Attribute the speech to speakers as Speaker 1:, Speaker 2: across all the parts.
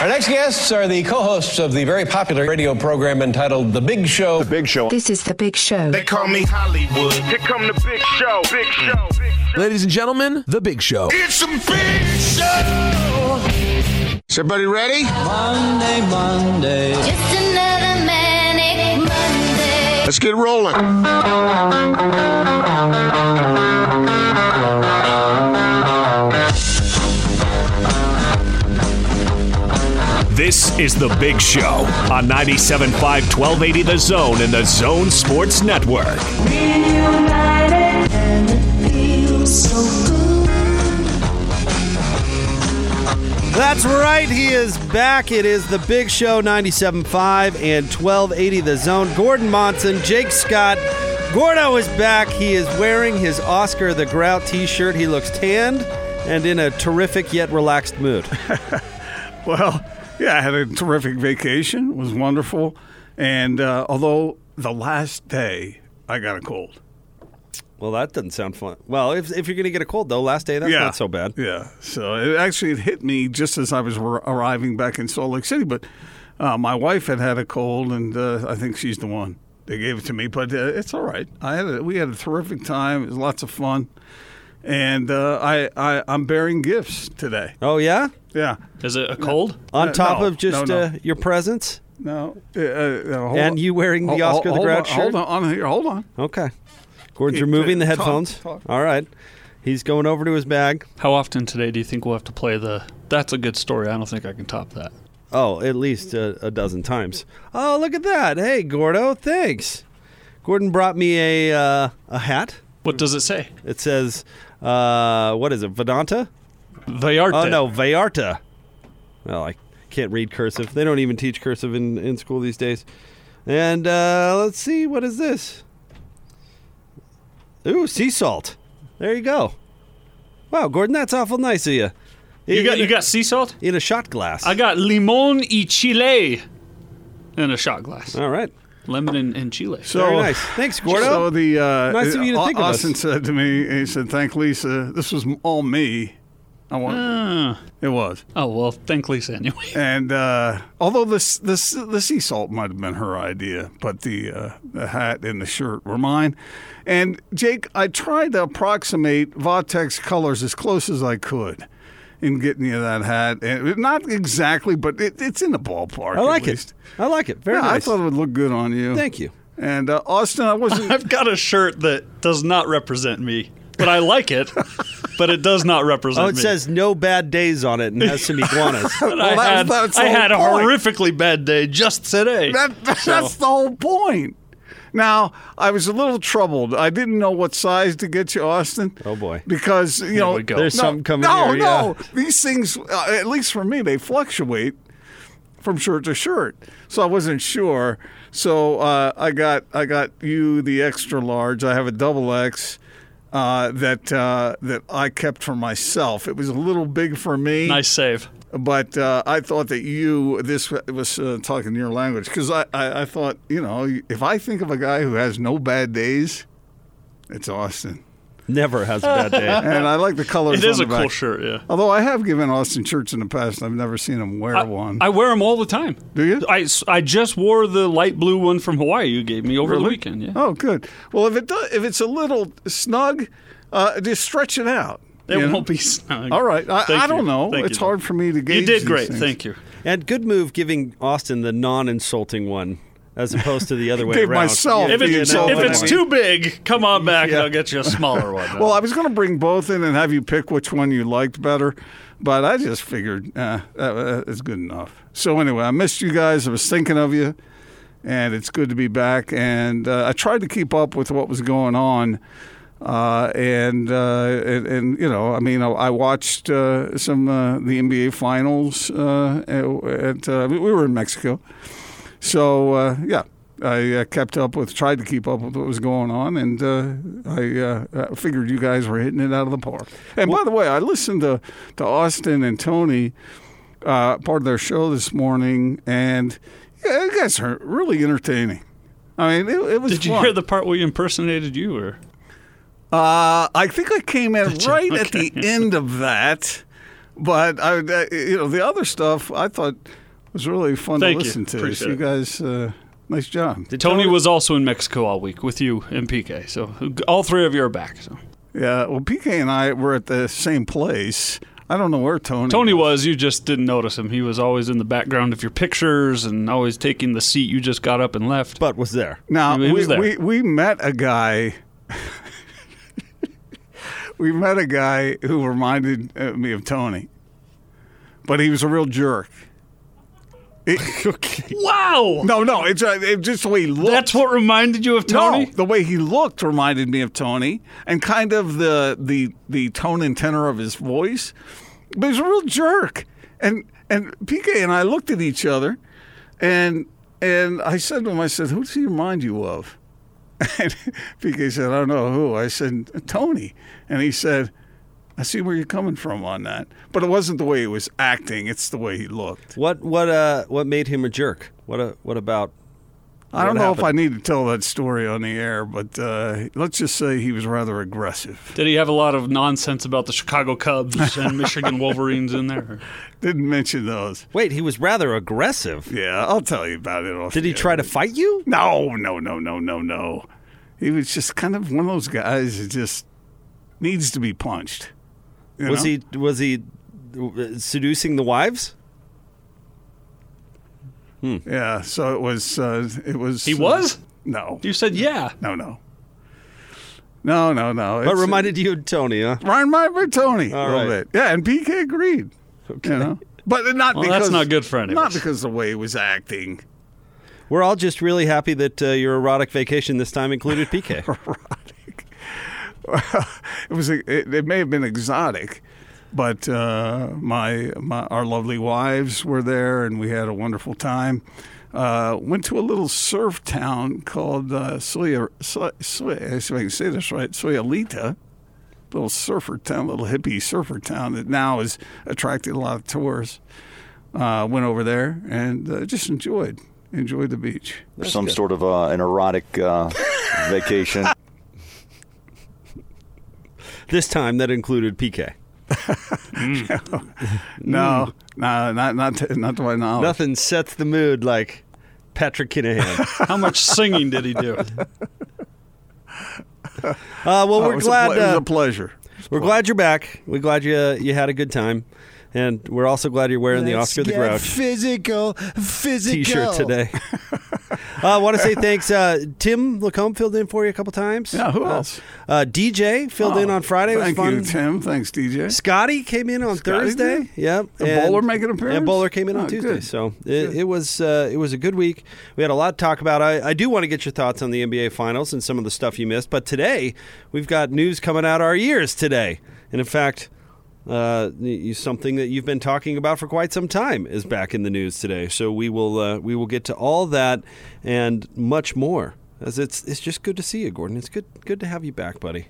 Speaker 1: Our next guests are the co-hosts of the very popular radio program entitled The Big Show.
Speaker 2: The Big Show.
Speaker 3: This is The Big Show.
Speaker 4: They call me Hollywood. Here come the big show. Big show. Big show.
Speaker 5: Ladies and gentlemen, The Big Show.
Speaker 4: It's a big show. Is everybody ready?
Speaker 6: Monday, Monday.
Speaker 7: Just another manic Monday.
Speaker 4: Let's get rolling.
Speaker 8: This is The Big Show on 97.5 1280 The Zone and The Zone Sports Network.
Speaker 6: Reunited and it feels so good.
Speaker 9: That's right. He is back. It is the Big Show 97.5 and 1280 The Zone. Gordon Monson, Jake Scott. Gordo is back. He is wearing his Oscar the Grouch t shirt. He looks tanned and in a terrific yet relaxed mood.
Speaker 10: Well, yeah, I had a terrific vacation. It was wonderful. And uh, although the last day I got a cold.
Speaker 9: Well, that doesn't sound fun. Well, if, if you're going to get a cold, though, last day, that's
Speaker 10: yeah.
Speaker 9: not so bad.
Speaker 10: Yeah. So it actually it hit me just as I was ar- arriving back in Salt Lake City. But uh, my wife had had a cold, and uh, I think she's the one. They gave it to me, but uh, it's all right. I had a, we had a terrific time. It was lots of fun, and uh, I, I I'm bearing gifts today.
Speaker 9: Oh, yeah?
Speaker 10: Yeah.
Speaker 11: Is it a cold?
Speaker 9: On top
Speaker 10: no,
Speaker 9: of just
Speaker 10: no, no.
Speaker 9: Uh, your presence?
Speaker 10: No. Uh, uh, hold
Speaker 9: And
Speaker 10: on.
Speaker 9: you wearing the
Speaker 10: Hold-
Speaker 9: Oscar the Grouch
Speaker 10: on,
Speaker 9: shirt?
Speaker 10: Hold on, on here. Hold on.
Speaker 9: Okay. Gordon's
Speaker 10: Okay,
Speaker 9: removing the
Speaker 10: talk,
Speaker 9: headphones.
Speaker 10: talk.
Speaker 9: All right. He's going over to his bag.
Speaker 11: How often today do you think we'll have to play the? That's a good story. I don't think I can top that.
Speaker 9: Oh, at least a, a dozen times. Oh, look at that. Hey, Gordo, thanks. Gordon brought me a uh, a hat.
Speaker 11: What does it say?
Speaker 9: It says, uh, what is it, Vedanta?
Speaker 11: Vallarta.
Speaker 9: Oh, no, Vallarta. Well, I can't read cursive. They don't even teach cursive in, in school these days. And uh, let's see, what is this? Ooh, sea salt. There you go. Wow, Gordon, that's awful nice of you.
Speaker 11: You got you
Speaker 9: a-
Speaker 11: got sea salt.
Speaker 9: in a shot glass.
Speaker 11: I got limon y chile in a shot glass.
Speaker 9: All right.
Speaker 11: Lemon and, and chile.
Speaker 10: So,
Speaker 9: Very nice. Thanks, Gordo.
Speaker 10: So the uh,
Speaker 9: Nice of you to
Speaker 10: Au-
Speaker 9: think of us.
Speaker 10: Austin said to me, he said, "Thank Lisa. This was all me. I want.
Speaker 11: Ah.
Speaker 10: it was.
Speaker 11: oh well, thank Lisa anyway.
Speaker 10: And uh, although this this the sea salt might have been her idea, but the uh, the hat and the shirt were mine. And Jake, I tried to approximate Vatex colors as close as I could in getting you that hat. And not exactly, but it, it's in the ballpark.
Speaker 9: I like
Speaker 10: at
Speaker 9: it. I like it. Very
Speaker 10: Yeah, I thought it would look good on you.
Speaker 9: Thank you.
Speaker 10: And uh, Austin, I wasn't.
Speaker 11: I've got a shirt that does not represent me, but I like it. but it does not represent
Speaker 9: Oh, it
Speaker 11: me.
Speaker 9: says no bad days on it and has some iguanas.
Speaker 10: Well,
Speaker 11: I
Speaker 10: that-
Speaker 11: had,
Speaker 10: that's
Speaker 11: I
Speaker 10: whole
Speaker 11: had a horrifically bad day just today.
Speaker 10: That, that's the whole point. Now, I was a little troubled. I didn't know what size to get you, Austin.
Speaker 9: Oh, boy.
Speaker 10: Because you know.
Speaker 9: There's
Speaker 10: no,
Speaker 9: something coming
Speaker 10: No,
Speaker 9: here,
Speaker 10: no,
Speaker 9: yeah.
Speaker 10: these things, uh, at least for me, they fluctuate from shirt to shirt. So I wasn't sure. So uh, I got I got you the extra large. I have a double X. Uh, that uh, that I kept for myself. It was a little big for me.
Speaker 11: nice save.
Speaker 10: But uh, I thought that you, this was uh, talking your language, because I, I, I thought, you know, if I think of a guy who has no bad days, it's Austin.
Speaker 9: Never has a bad day.
Speaker 10: And I like the colors.
Speaker 11: It is
Speaker 10: on
Speaker 11: a
Speaker 10: the
Speaker 11: cool
Speaker 10: back.
Speaker 11: shirt, yeah.
Speaker 10: Although I have given Austin shirts in the past, I've never seen him wear one.
Speaker 11: I wear them all the time.
Speaker 10: Do you?
Speaker 11: I, I just wore the light blue one from Hawaii you gave me over the weekend. Yeah.
Speaker 10: Oh, good. Well, if it does, if it's a little snug, uh, just stretch it out.
Speaker 11: It won't be snug.
Speaker 10: All right. I, I don't know.
Speaker 11: Thank
Speaker 10: it's
Speaker 11: you.
Speaker 10: hard for me to gauge.
Speaker 11: You did
Speaker 10: these
Speaker 11: great.
Speaker 10: things.
Speaker 11: Thank you.
Speaker 9: and good move giving Austin the non-insulting one as opposed to the other way
Speaker 10: Gave
Speaker 9: around.
Speaker 10: myself
Speaker 11: If,
Speaker 10: the
Speaker 11: it,
Speaker 9: you know
Speaker 11: if it's too big, come on back and I'll get you a smaller one.
Speaker 10: Well, I was going to bring both in and have you pick which one you liked better, but I just figured uh, that, that is good enough. So anyway, I missed you guys. I was thinking of you, and it's good to be back. And uh, I tried to keep up with what was going on. Uh, and, uh, and and you know, I mean, I, I watched uh, some uh, the NBA finals. Uh, at, uh, we were in Mexico, so uh, yeah, I uh, kept up with, tried to keep up with what was going on, and uh, I uh, figured you guys were hitting it out of the park. And by the way, I listened to to Austin and Tony, uh, part of their show this morning, and yeah, you guys are really entertaining. I mean, it, it was.
Speaker 11: Did you
Speaker 10: fun.
Speaker 11: hear the part where he impersonated you? Or
Speaker 10: Uh, I think I came in
Speaker 11: Did you?
Speaker 10: right at the end of that but I, you know, the other stuff I thought was really fun
Speaker 11: Thank
Speaker 10: to
Speaker 11: you.
Speaker 10: listen to.
Speaker 11: Appreciate
Speaker 10: So you guys, uh, nice job.
Speaker 11: Tony was also in Mexico all week with you and PK. So all three of you are back. So
Speaker 10: Yeah, well, PK and I were at the same place. I don't know where Tony.
Speaker 11: Tony was. You just didn't notice him. He was always in the background of your pictures and always taking the seat you just got up and left.
Speaker 9: But was there.
Speaker 10: Now
Speaker 11: He- he
Speaker 10: we,
Speaker 11: was there.
Speaker 10: we we met a guy. we met a guy who reminded uh, me of Tony, but he was a real jerk. It-
Speaker 11: Wow.
Speaker 10: no, no, it's, uh, it's just the way he looked.
Speaker 11: That's what reminded you of Tony?
Speaker 10: No, the way he looked reminded me of Tony, and kind of the the the tone and tenor of his voice. But he's a real jerk. And and PK and I looked at each other, and and I said to him, I said, "Who does he remind you of?" And PK said, "I don't know who." I said, "Tony," and he said. I see where you're coming from on that, but it wasn't the way he was acting; it's the way he looked.
Speaker 9: What what uh what made him a jerk? What uh, what about?
Speaker 10: I don't
Speaker 9: What
Speaker 10: know if I need to tell that story on the air, but uh, let's just say he was rather aggressive.
Speaker 11: Did he have a lot of nonsense about the Chicago Cubs and Michigan Wolverines in there?
Speaker 10: Didn't mention those.
Speaker 9: Wait, he was rather aggressive.
Speaker 10: Yeah, I'll tell you about it. Off
Speaker 9: Did he
Speaker 10: the
Speaker 9: try to fight you?
Speaker 10: No, no, no, no, no, no. He was just kind of one of those guys that just needs to be punched. You
Speaker 9: Was
Speaker 10: know?
Speaker 9: he was he uh, seducing the wives?
Speaker 10: Yeah. So it was. Uh, it was.
Speaker 11: He
Speaker 10: uh,
Speaker 11: was?
Speaker 10: no.
Speaker 11: You said yeah.
Speaker 10: No. No. No. No. No.
Speaker 9: But
Speaker 10: It's-
Speaker 9: reminded you of Tony, huh?
Speaker 10: Reminded me of Tony
Speaker 9: All
Speaker 10: a little
Speaker 9: right.
Speaker 10: bit. Yeah, and PK agreed. Okay. You know, but not
Speaker 11: Well,
Speaker 10: because
Speaker 11: that's not good for any of
Speaker 10: Not because of the way he was acting.
Speaker 9: We're all just really happy that uh, your erotic vacation this time included PK.
Speaker 10: it was a, it, it may have been exotic, but uh, my, my our lovely wives were there, and we had a wonderful time. Uh, went to a little surf town called uh, Soya, Soy, Soy, if I can say this right, Soyalita. Little surfer town, little hippie surfer town that now is attracting a lot of tourists. Uh, went over there and uh, just enjoyed enjoyed the beach.
Speaker 2: some sort of uh, an erotic uh, vacation.
Speaker 9: this time that included PK.
Speaker 10: No, no, not not to, not to my knowledge.
Speaker 9: Nothing sets the mood like Patrick Kinahan.
Speaker 11: How much singing did he do?
Speaker 9: Uh, well,
Speaker 10: Oh,
Speaker 9: we're
Speaker 10: it was a
Speaker 9: glad
Speaker 10: ple- it was
Speaker 9: uh,
Speaker 10: a pleasure.
Speaker 9: we're glad you're back. We're glad you uh, you had a good time, and we're also glad you're wearing the Oscar the Grouch
Speaker 4: Physical, physical.
Speaker 9: T-shirt today. I uh, want to say thanks. Uh, Tim Lacombe filled in for you a couple times.
Speaker 10: Yeah, who
Speaker 9: Uh,
Speaker 10: else?
Speaker 9: Uh, DJ filled in
Speaker 10: Oh,
Speaker 9: on Friday. It was
Speaker 10: Thank
Speaker 9: fun.
Speaker 10: you, Tim. Thanks, DJ.
Speaker 9: Scotty came in on
Speaker 10: Scotty
Speaker 9: Thursday.
Speaker 10: did?
Speaker 9: Yep.
Speaker 10: The Bowler make an appearance?
Speaker 9: And Bowler came in on
Speaker 10: Oh,
Speaker 9: Tuesday.
Speaker 10: good.
Speaker 9: So it, it was uh, it was a good week. We had a lot to talk about. I, I do want to get your thoughts on the NBA Finals and some of the stuff you missed. But today we've got news coming out our ears today, and in fact. Uh, something that you've been talking about for quite some time is back in the news today. So we will uh, we will get to all that and much more. As it's it's just good to see you, Gordon. It's good good to have you back, buddy.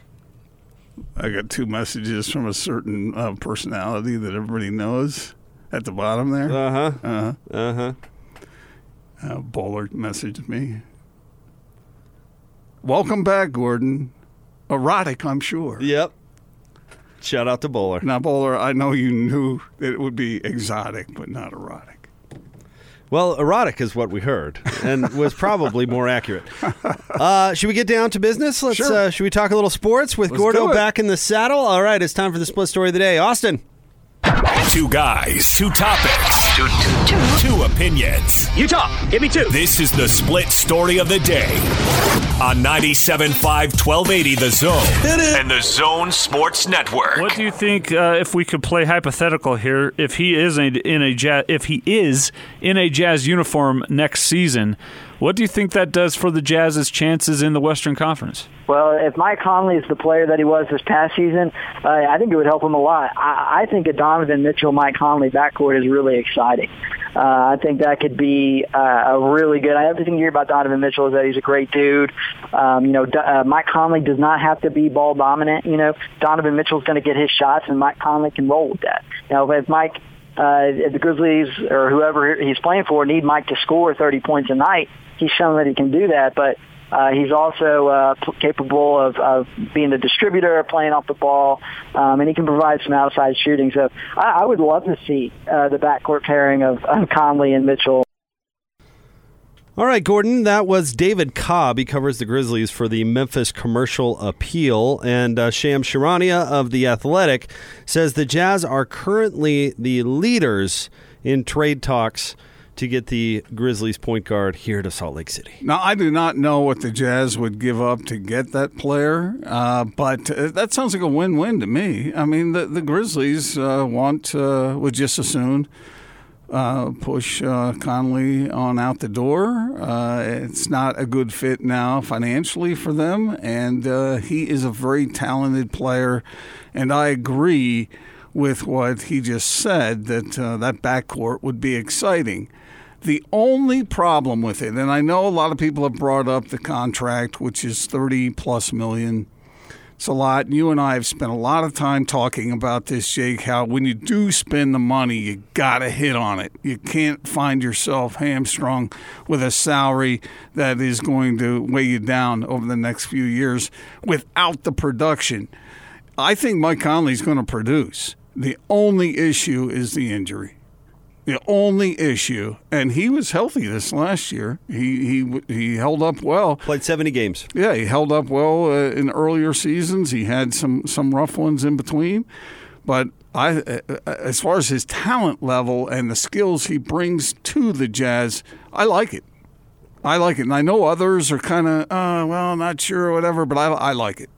Speaker 10: I got two messages from a certain uh, personality that everybody knows at the bottom there.
Speaker 9: Uh huh.
Speaker 10: Uh, huh.
Speaker 9: Uh huh.
Speaker 10: uh, Bowler messaged me. Welcome back, Gordon. Erotic, I'm sure.
Speaker 9: Yep. Shout out to Bowler.
Speaker 10: Now, Bowler, I know you knew that it would be exotic, but not erotic.
Speaker 9: Well, erotic is what we heard, and was probably more accurate. Uh, should we get down to business? Let's.
Speaker 10: Sure.
Speaker 9: Uh, should we talk a little sports with
Speaker 10: Let's
Speaker 9: Gordo back in the saddle? All right, it's time for the split story of the day. Austin.
Speaker 8: Two guys, two topics, two, two, two opinions.
Speaker 3: You talk. Give me two.
Speaker 8: This is the split story of the day on 97.5 1280 The Zone and The Zone Sports Network.
Speaker 12: What do you think uh, if we could play hypothetical here? If he is a, in a jazz, if he is in a jazz uniform next season, what do you think that does for the Jazz's chances in the Western Conference?
Speaker 13: Well, if Mike Conley is the player that he was this past season, uh, I think it would help him a lot. I, I think a Donovan Mitchell, Mike Conley backcourt is really exciting. Uh, I think that could be uh, a really good. I everything you hear about Donovan Mitchell is that he's a great dude. Um, you know, Do- uh, Mike Conley does not have to be ball dominant. You know, Donovan Mitchell's going to get his shots, and Mike Conley can roll with that. Now, if Mike uh, if the Grizzlies or whoever he's playing for need Mike to score 30 points a night, he's shown that he can do that. But Uh, he's also uh, p- capable of, of being the distributor, playing off the ball, um, and he can provide some outside shooting. So I, I would love to see uh, the backcourt pairing of, Conley and Mitchell.
Speaker 9: All right, Gordon, that was David Cobb. He covers the Grizzlies for the Memphis Commercial Appeal. And uh, Shams Charania of The Athletic says the Jazz are currently the leaders in trade talks to get the Grizzlies point guard here to Salt Lake City.
Speaker 10: Now, I do not know what the Jazz would give up to get that player, uh, but uh, that sounds like a win-win to me. I mean, the, the Grizzlies uh, want uh, would just as soon uh, push uh, Conley on out the door. It's not a good fit now financially for them, and he is a very talented player. And I agree with what he just said that uh, that backcourt would be exciting. The only problem with it, and I know a lot of people have brought up the contract, which is 30 plus million. It's a lot. You and I have spent a lot of time talking about this, Jake, how when you do spend the money, you got to hit on it. You can't find yourself hamstrung with a salary that is going to weigh you down over the next few years without the production. I think Mike Conley's going to produce. The only issue is the injury. The only issue, and he was healthy this last year. He he he held up well.
Speaker 9: Played seventy games.
Speaker 10: Yeah, he held up well uh, in earlier seasons. He had some some rough ones in between, but I, uh, as far as his talent level and the skills he brings to the Jazz, I like it. I like it, and I know others are kind of, uh, well, not sure or whatever, but I I like it.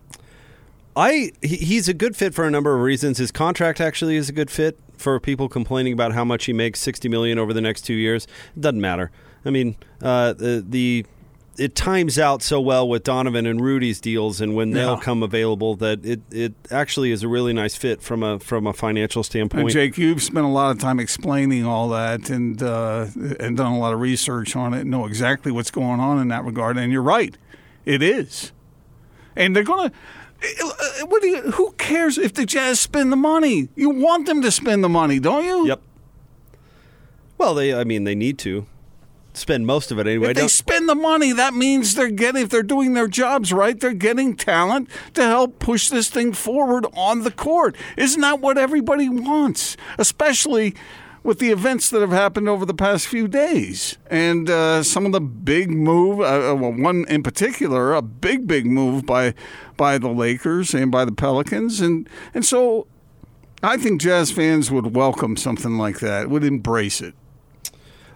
Speaker 9: I he's a good fit for a number of reasons. His contract actually is a good fit for people complaining about how much he makes, sixty million over the next two years. It doesn't matter. I mean, uh, the the it times out so well with Donovan and Rudy's deals, and when they'll
Speaker 10: Yeah.
Speaker 9: come available, that it, it actually is a really nice fit from a from a financial
Speaker 10: And
Speaker 9: standpoint.
Speaker 10: Jake, you've spent a lot of time explaining all that and uh, and done a lot of research on it, and know exactly what's going on in that regard. And you're right, it is. And they're gonna. Uh, What do you? Who cares if the Jazz spend the money? You want them to spend the money, don't you?
Speaker 9: Yep. Well, they I mean they need to spend most of it anyway.
Speaker 10: If they spend the money, that means they're getting. If they're doing their jobs right, they're getting talent to help push this thing forward on the court. Isn't that what everybody wants? Especially with the events that have happened over the past few days, and uh, some of the big move. Uh, uh, well, one in particular, a big, big move by by the Lakers and by the Pelicans, and and so. I think Jazz fans would welcome something like that, would embrace it.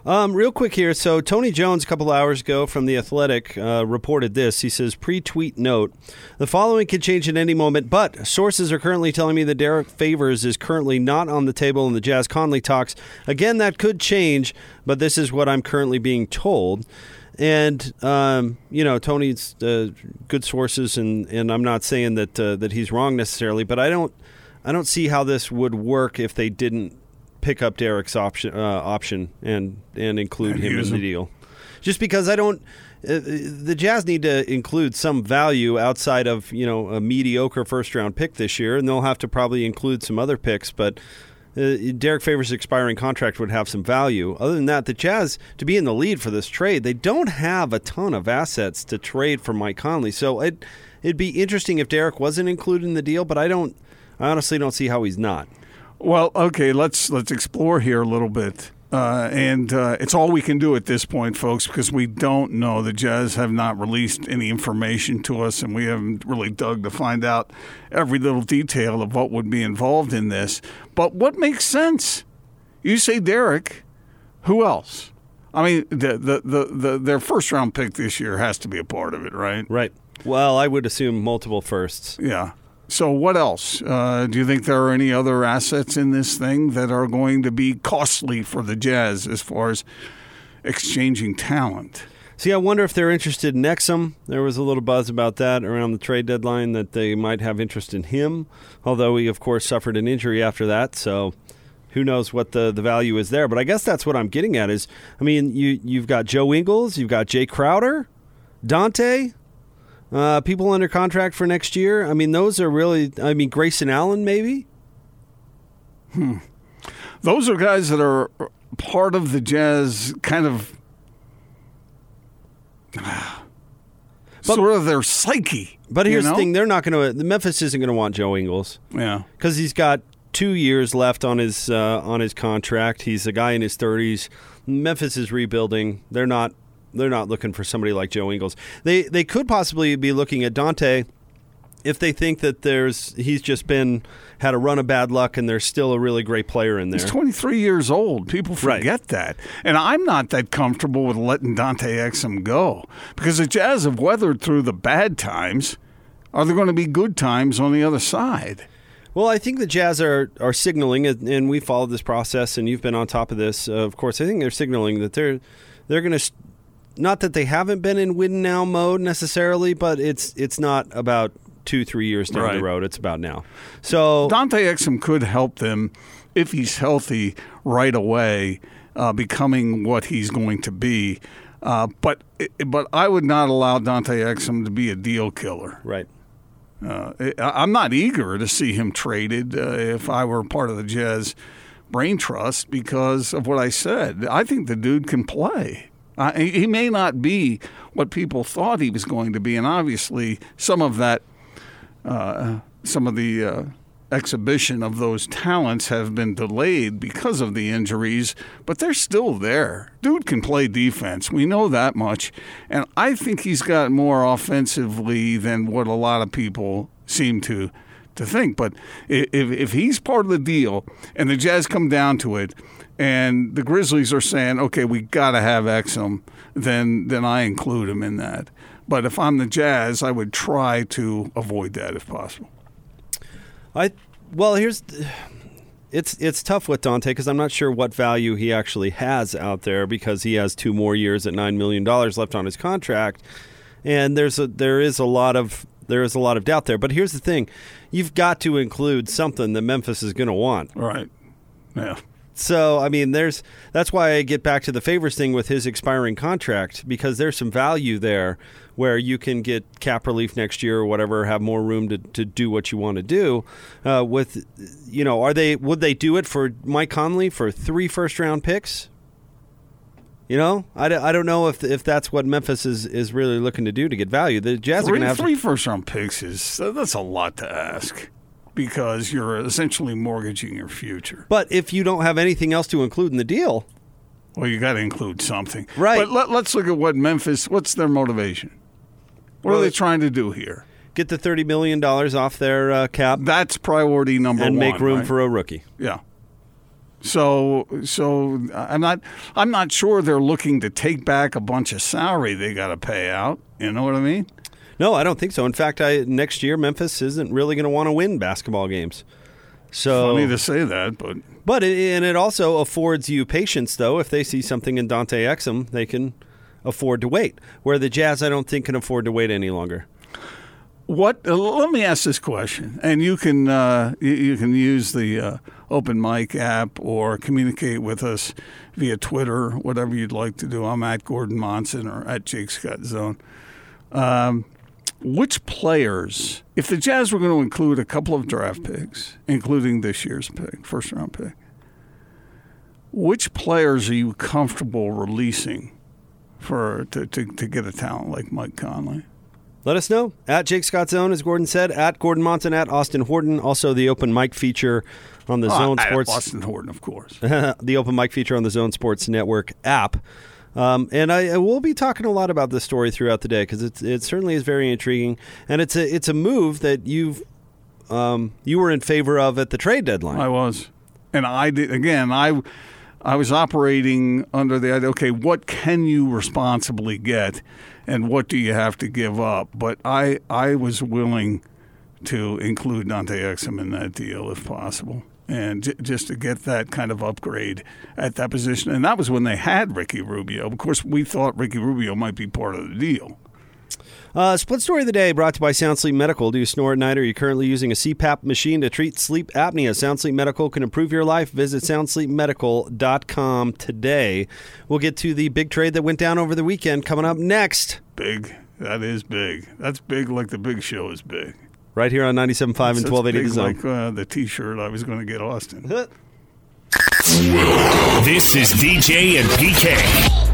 Speaker 9: Um, real quick here. So Tony Jones, a couple hours ago from the Athletic, uh, reported this. He says, "Pre-tweet note: The following could change at any moment, but sources are currently telling me that Derrick Favors is currently not on the table in the Jazz Conley talks. Again, that could change, but this is what I'm currently being told." And um, you know, Tony's uh, good sources, and, and I'm not saying that uh, that he's wrong necessarily, but I don't I don't see how this would work if they didn't pick up Derrick's option uh, option and and include
Speaker 10: And
Speaker 9: him in the
Speaker 10: him.
Speaker 9: deal. Just because I don't, uh, the Jazz need to include some value outside of you know a mediocre first round pick this year, and they'll have to probably include some other picks, but. Uh, Derrick Favors' expiring contract would have some value. Other than that, the Jazz, to be in the lead for this trade, they don't have a ton of assets to trade for Mike Conley. So it, it'd be interesting if Derrick wasn't included in the deal, but I don't, I honestly don't see how he's not.
Speaker 10: Well, okay, let's let's explore here a little bit, uh, and uh, it's all we can do at this point, folks, because we don't know. The Jazz have not released any information to us, and we haven't really dug to find out every little detail of what would be involved in this. But what makes sense? You say Derrick. Who else? I mean, the, the the the their first round pick this year has to be a part of it, right?
Speaker 9: Right. Well, I would assume multiple firsts.
Speaker 10: Yeah. So what else? Uh, do you think there are any other assets in this thing that are going to be costly for the Jazz as far as exchanging talent?
Speaker 9: See, I wonder if they're interested in Exum. There was a little buzz about that around the trade deadline that they might have interest in him, although he, of course, suffered an injury after that. So who knows what the, the value is there. But I guess that's what I'm getting at is, I mean, you, you've got Joe Ingles, you've got Jae Crowder, Dante, uh, people under contract for next year. I mean, those are really, I mean, Grayson Allen, maybe?
Speaker 10: Hmm. Those are guys that are part of the Jazz kind of. sort of their psyche.
Speaker 9: But
Speaker 10: you
Speaker 9: here's
Speaker 10: know?
Speaker 9: the thing: they're not going to. Memphis isn't going to want Joe Ingles.
Speaker 10: Yeah.
Speaker 9: because he's got two years left on his uh, on his contract. He's a guy in his thirties. Memphis is rebuilding. They're not. They're not looking for somebody like Joe Ingles. They they could possibly be looking at Dante if they think that there's he's just been had a run of bad luck and there's still a really great player in there.
Speaker 10: He's 23 years old. People
Speaker 9: Right.
Speaker 10: forget that. And I'm not that comfortable with letting Dante Exum go because the Jazz have weathered through the bad times. Are there going to be good times on the other side?
Speaker 9: Well, I think the Jazz are are signaling, and and we followed this process, and you've been on top of this. Uh, of course, I think they're signaling that they're they're going to, not that they haven't been in win now mode necessarily, but it's it's not about two three years down
Speaker 10: Right.
Speaker 9: the road. It's about now. So
Speaker 10: Dante Exum could help them if he's healthy right away, uh, becoming what he's going to be. Uh, but but I would not allow Dante Exum to be a deal killer.
Speaker 9: right.
Speaker 10: Uh, I- I'm not eager to see him traded uh, if I were part of the Jazz brain trust because of what I said. I think the dude can play. Uh, he may not be what people thought he was going to be, and obviously some of that, uh, some of the uh, exhibition of those talents have been delayed because of the injuries, but they're still there. Dude can play defense. We know that much. And I think he's got more offensively than what a lot of people seem to to think. But if if he's part of the deal and the Jazz come down to it and the Grizzlies are saying, "Okay, we got to have Exum," then then I include him in that. But if I'm the Jazz, I would try to avoid that if possible.
Speaker 9: I well, here's it's it's tough with Dante because I'm not sure what value he actually has out there because he has two more years at nine million dollars left on his contract, and there's a there is a lot of there is a lot of doubt there. But here's the thing: you've got to include something that Memphis is going to want.
Speaker 10: Right. Yeah.
Speaker 9: So I mean, there's that's why I get back to the favors thing with his expiring contract because there's some value there where you can get cap relief next year or whatever, have more room to, to do what you want to do. Uh, with you know, are they would they do it for Mike Conley for three first round picks? You know, I, don't- I don't know if if that's what Memphis is, is really looking to do to get value. The Jazz are
Speaker 10: Three,
Speaker 9: going to have
Speaker 10: three first round picks is that's a lot to ask because you're essentially mortgaging your future.
Speaker 9: but if you don't have anything else to include in the deal,
Speaker 10: Well, you got to include something,
Speaker 9: Right.
Speaker 10: But let, let's look at what Memphis. What's their motivation? What
Speaker 9: Well,
Speaker 10: are they trying to do here?
Speaker 9: get the thirty million dollars off their uh, cap
Speaker 10: That's priority number
Speaker 9: and
Speaker 10: one.
Speaker 9: make room
Speaker 10: right?
Speaker 9: for a rookie.
Speaker 10: Yeah. So so I'm not I'm not sure they're looking to take back a bunch of salary they got to pay out. You know what I mean?
Speaker 9: No, I don't think so. In fact, I next year Memphis isn't really going to want to win basketball games. So,
Speaker 10: Funny to say that, but
Speaker 9: but it, and it also affords you patience, though. If they see something in Dante Exum, they can afford to wait. Where the Jazz, I don't think, can afford to wait any longer.
Speaker 10: What? Uh, let me ask this question, and you can uh, you, you can use the uh, Open Mic app or communicate with us via Twitter, whatever you'd like to do. I'm at Gordon Monson or at Jake Scott Zone. Um, which players, if the Jazz were going to include a couple of draft picks, including this year's pick, first round pick, which players are you comfortable releasing for to, to, to get a talent like Mike Conley?
Speaker 9: Let us know at Jake Scott Zone, as Gordon said, at Gordon Monson, at Austin Horton. Also, the open mic feature on the Zone
Speaker 10: Ah,
Speaker 9: Sports.
Speaker 10: Austin Horton, of course.
Speaker 9: the open mic feature on the Zone Sports Network app. Um, and I, I will be talking a lot about this story throughout the day because it, certainly is very intriguing, and it's a it's a move that you've um, you were in favor of at the trade deadline.
Speaker 10: I was, and I did again. I I was operating under the idea. Okay, what can you responsibly get, and what do you have to give up? But I I was willing to include Dante Exum in that deal if possible. And j- just to get that kind of upgrade at that position, and that was when they had Ricky Rubio. Of course, we thought Ricky Rubio might be part of the deal.
Speaker 9: Uh, split story of the day brought to you by Sound Sleep Medical. Do you snore at night? Or are you currently using a CPAP machine to treat sleep apnea? Sound Sleep Medical can improve your life. Visit soundsleepmedical.com today. We'll get to the big trade that went down over the weekend coming up next.
Speaker 10: Big, that is big. That's big, like the Big Show is big.
Speaker 9: Right here on 97.5 and
Speaker 10: That's
Speaker 9: 1280 The
Speaker 10: big
Speaker 9: Zone.
Speaker 10: like uh, the T-shirt I was going to get Austin.
Speaker 8: This is DJ and PK.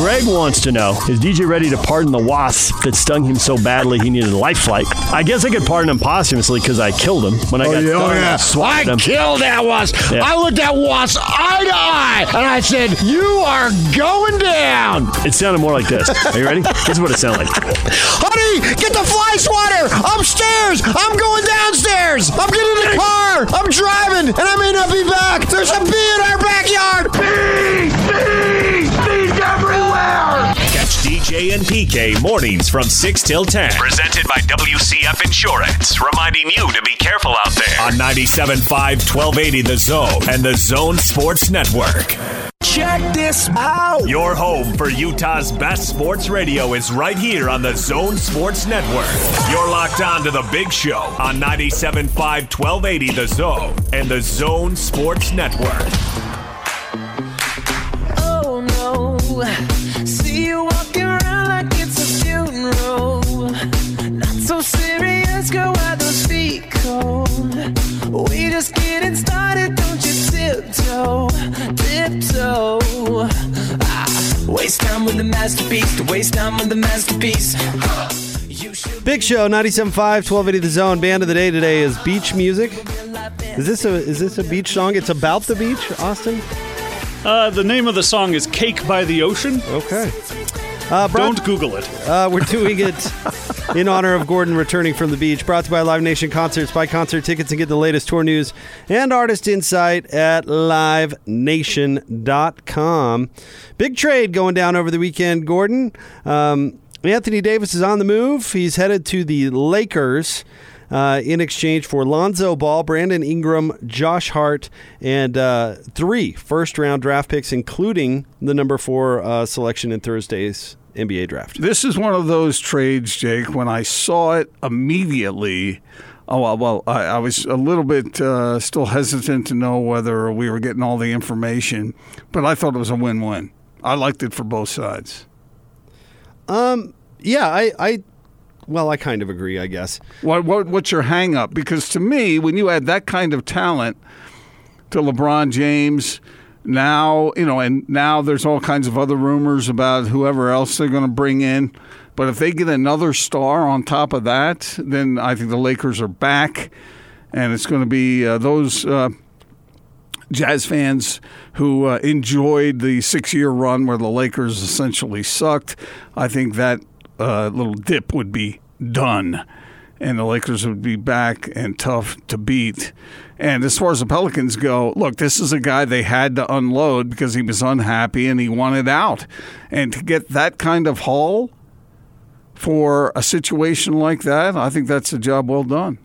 Speaker 3: Greg wants to know Is DJ ready to pardon the wasp that stung him so badly he needed a life flight? I guess I could pardon him posthumously because I killed him when I oh, got
Speaker 4: yeah, oh,
Speaker 3: done.
Speaker 4: yeah.
Speaker 3: I swatted
Speaker 4: I
Speaker 3: him.
Speaker 4: killed that wasp.
Speaker 3: Yeah.
Speaker 4: I looked at wasp eye to eye, and I said, "You are going down."
Speaker 3: It sounded more like this. Are you ready? this is what it sounded like.
Speaker 4: Honey, get the fly swatter upstairs. I'm going downstairs. I'm getting in the car. I'm driving, and I may not be back. There's a bee in our backyard. Bee! bees, bees everywhere.
Speaker 8: Catch DJ and PK mornings from 6 till 10. Presented by WCF Insurance. Reminding you to be careful out there. On 97.5 1280 The Zone and The Zone Sports Network.
Speaker 4: Check this out.
Speaker 8: Your home for Utah's best sports radio is right here on the Zone Sports Network. You're locked on to the big show on 97.5 1280 The Zone and the Zone Sports Network.
Speaker 6: Oh no, waste time with the masterpiece, to waste time with the masterpiece.
Speaker 9: Big Show 97.5, 1280 The Zone. Band of the day today is beach music. Is this a is this a beach song? It's about the beach, Austin.
Speaker 11: Uh, the name of the song is "Cake by the Ocean."
Speaker 9: Okay. Uh, brought-
Speaker 11: Don't Google it.
Speaker 9: Uh, we're doing it in honor of Gordon returning from the beach. Brought to you by Live Nation Concerts. Buy concert tickets and get the latest tour news and artist insight at livenation.com. Big trade going down over the weekend, Gordon. Um, Anthony Davis is on the move. He's headed to the Lakers. Uh, in exchange for Lonzo Ball, Brandon Ingram, Josh Hart, and uh, three first round draft picks, including the number four uh, selection in Thursday's NBA draft.
Speaker 10: This is one of those trades, Jake. When I saw it immediately, oh well, well I, I was a little bit uh, still hesitant to know whether we were getting all the information, but I thought it was a win-win. I liked it for both sides.
Speaker 9: Um, yeah, I, I, well, I kind of agree, I guess.
Speaker 10: What, what what's your hang up? Because to me, when you add that kind of talent to LeBron James, now you know, and now there's all kinds of other rumors about whoever else they're going to bring in. But if they get another star on top of that, then I think the Lakers are back, and it's going to be uh, those. Uh, Jazz fans who uh, enjoyed the six-year run where the Lakers essentially sucked, I think that uh, little dip would be done, and the Lakers would be back and tough to beat. And as far as the Pelicans go, look, this is a guy they had to unload because he was unhappy and he wanted out, and to get that kind of haul for a situation like that, I think that's a job well done.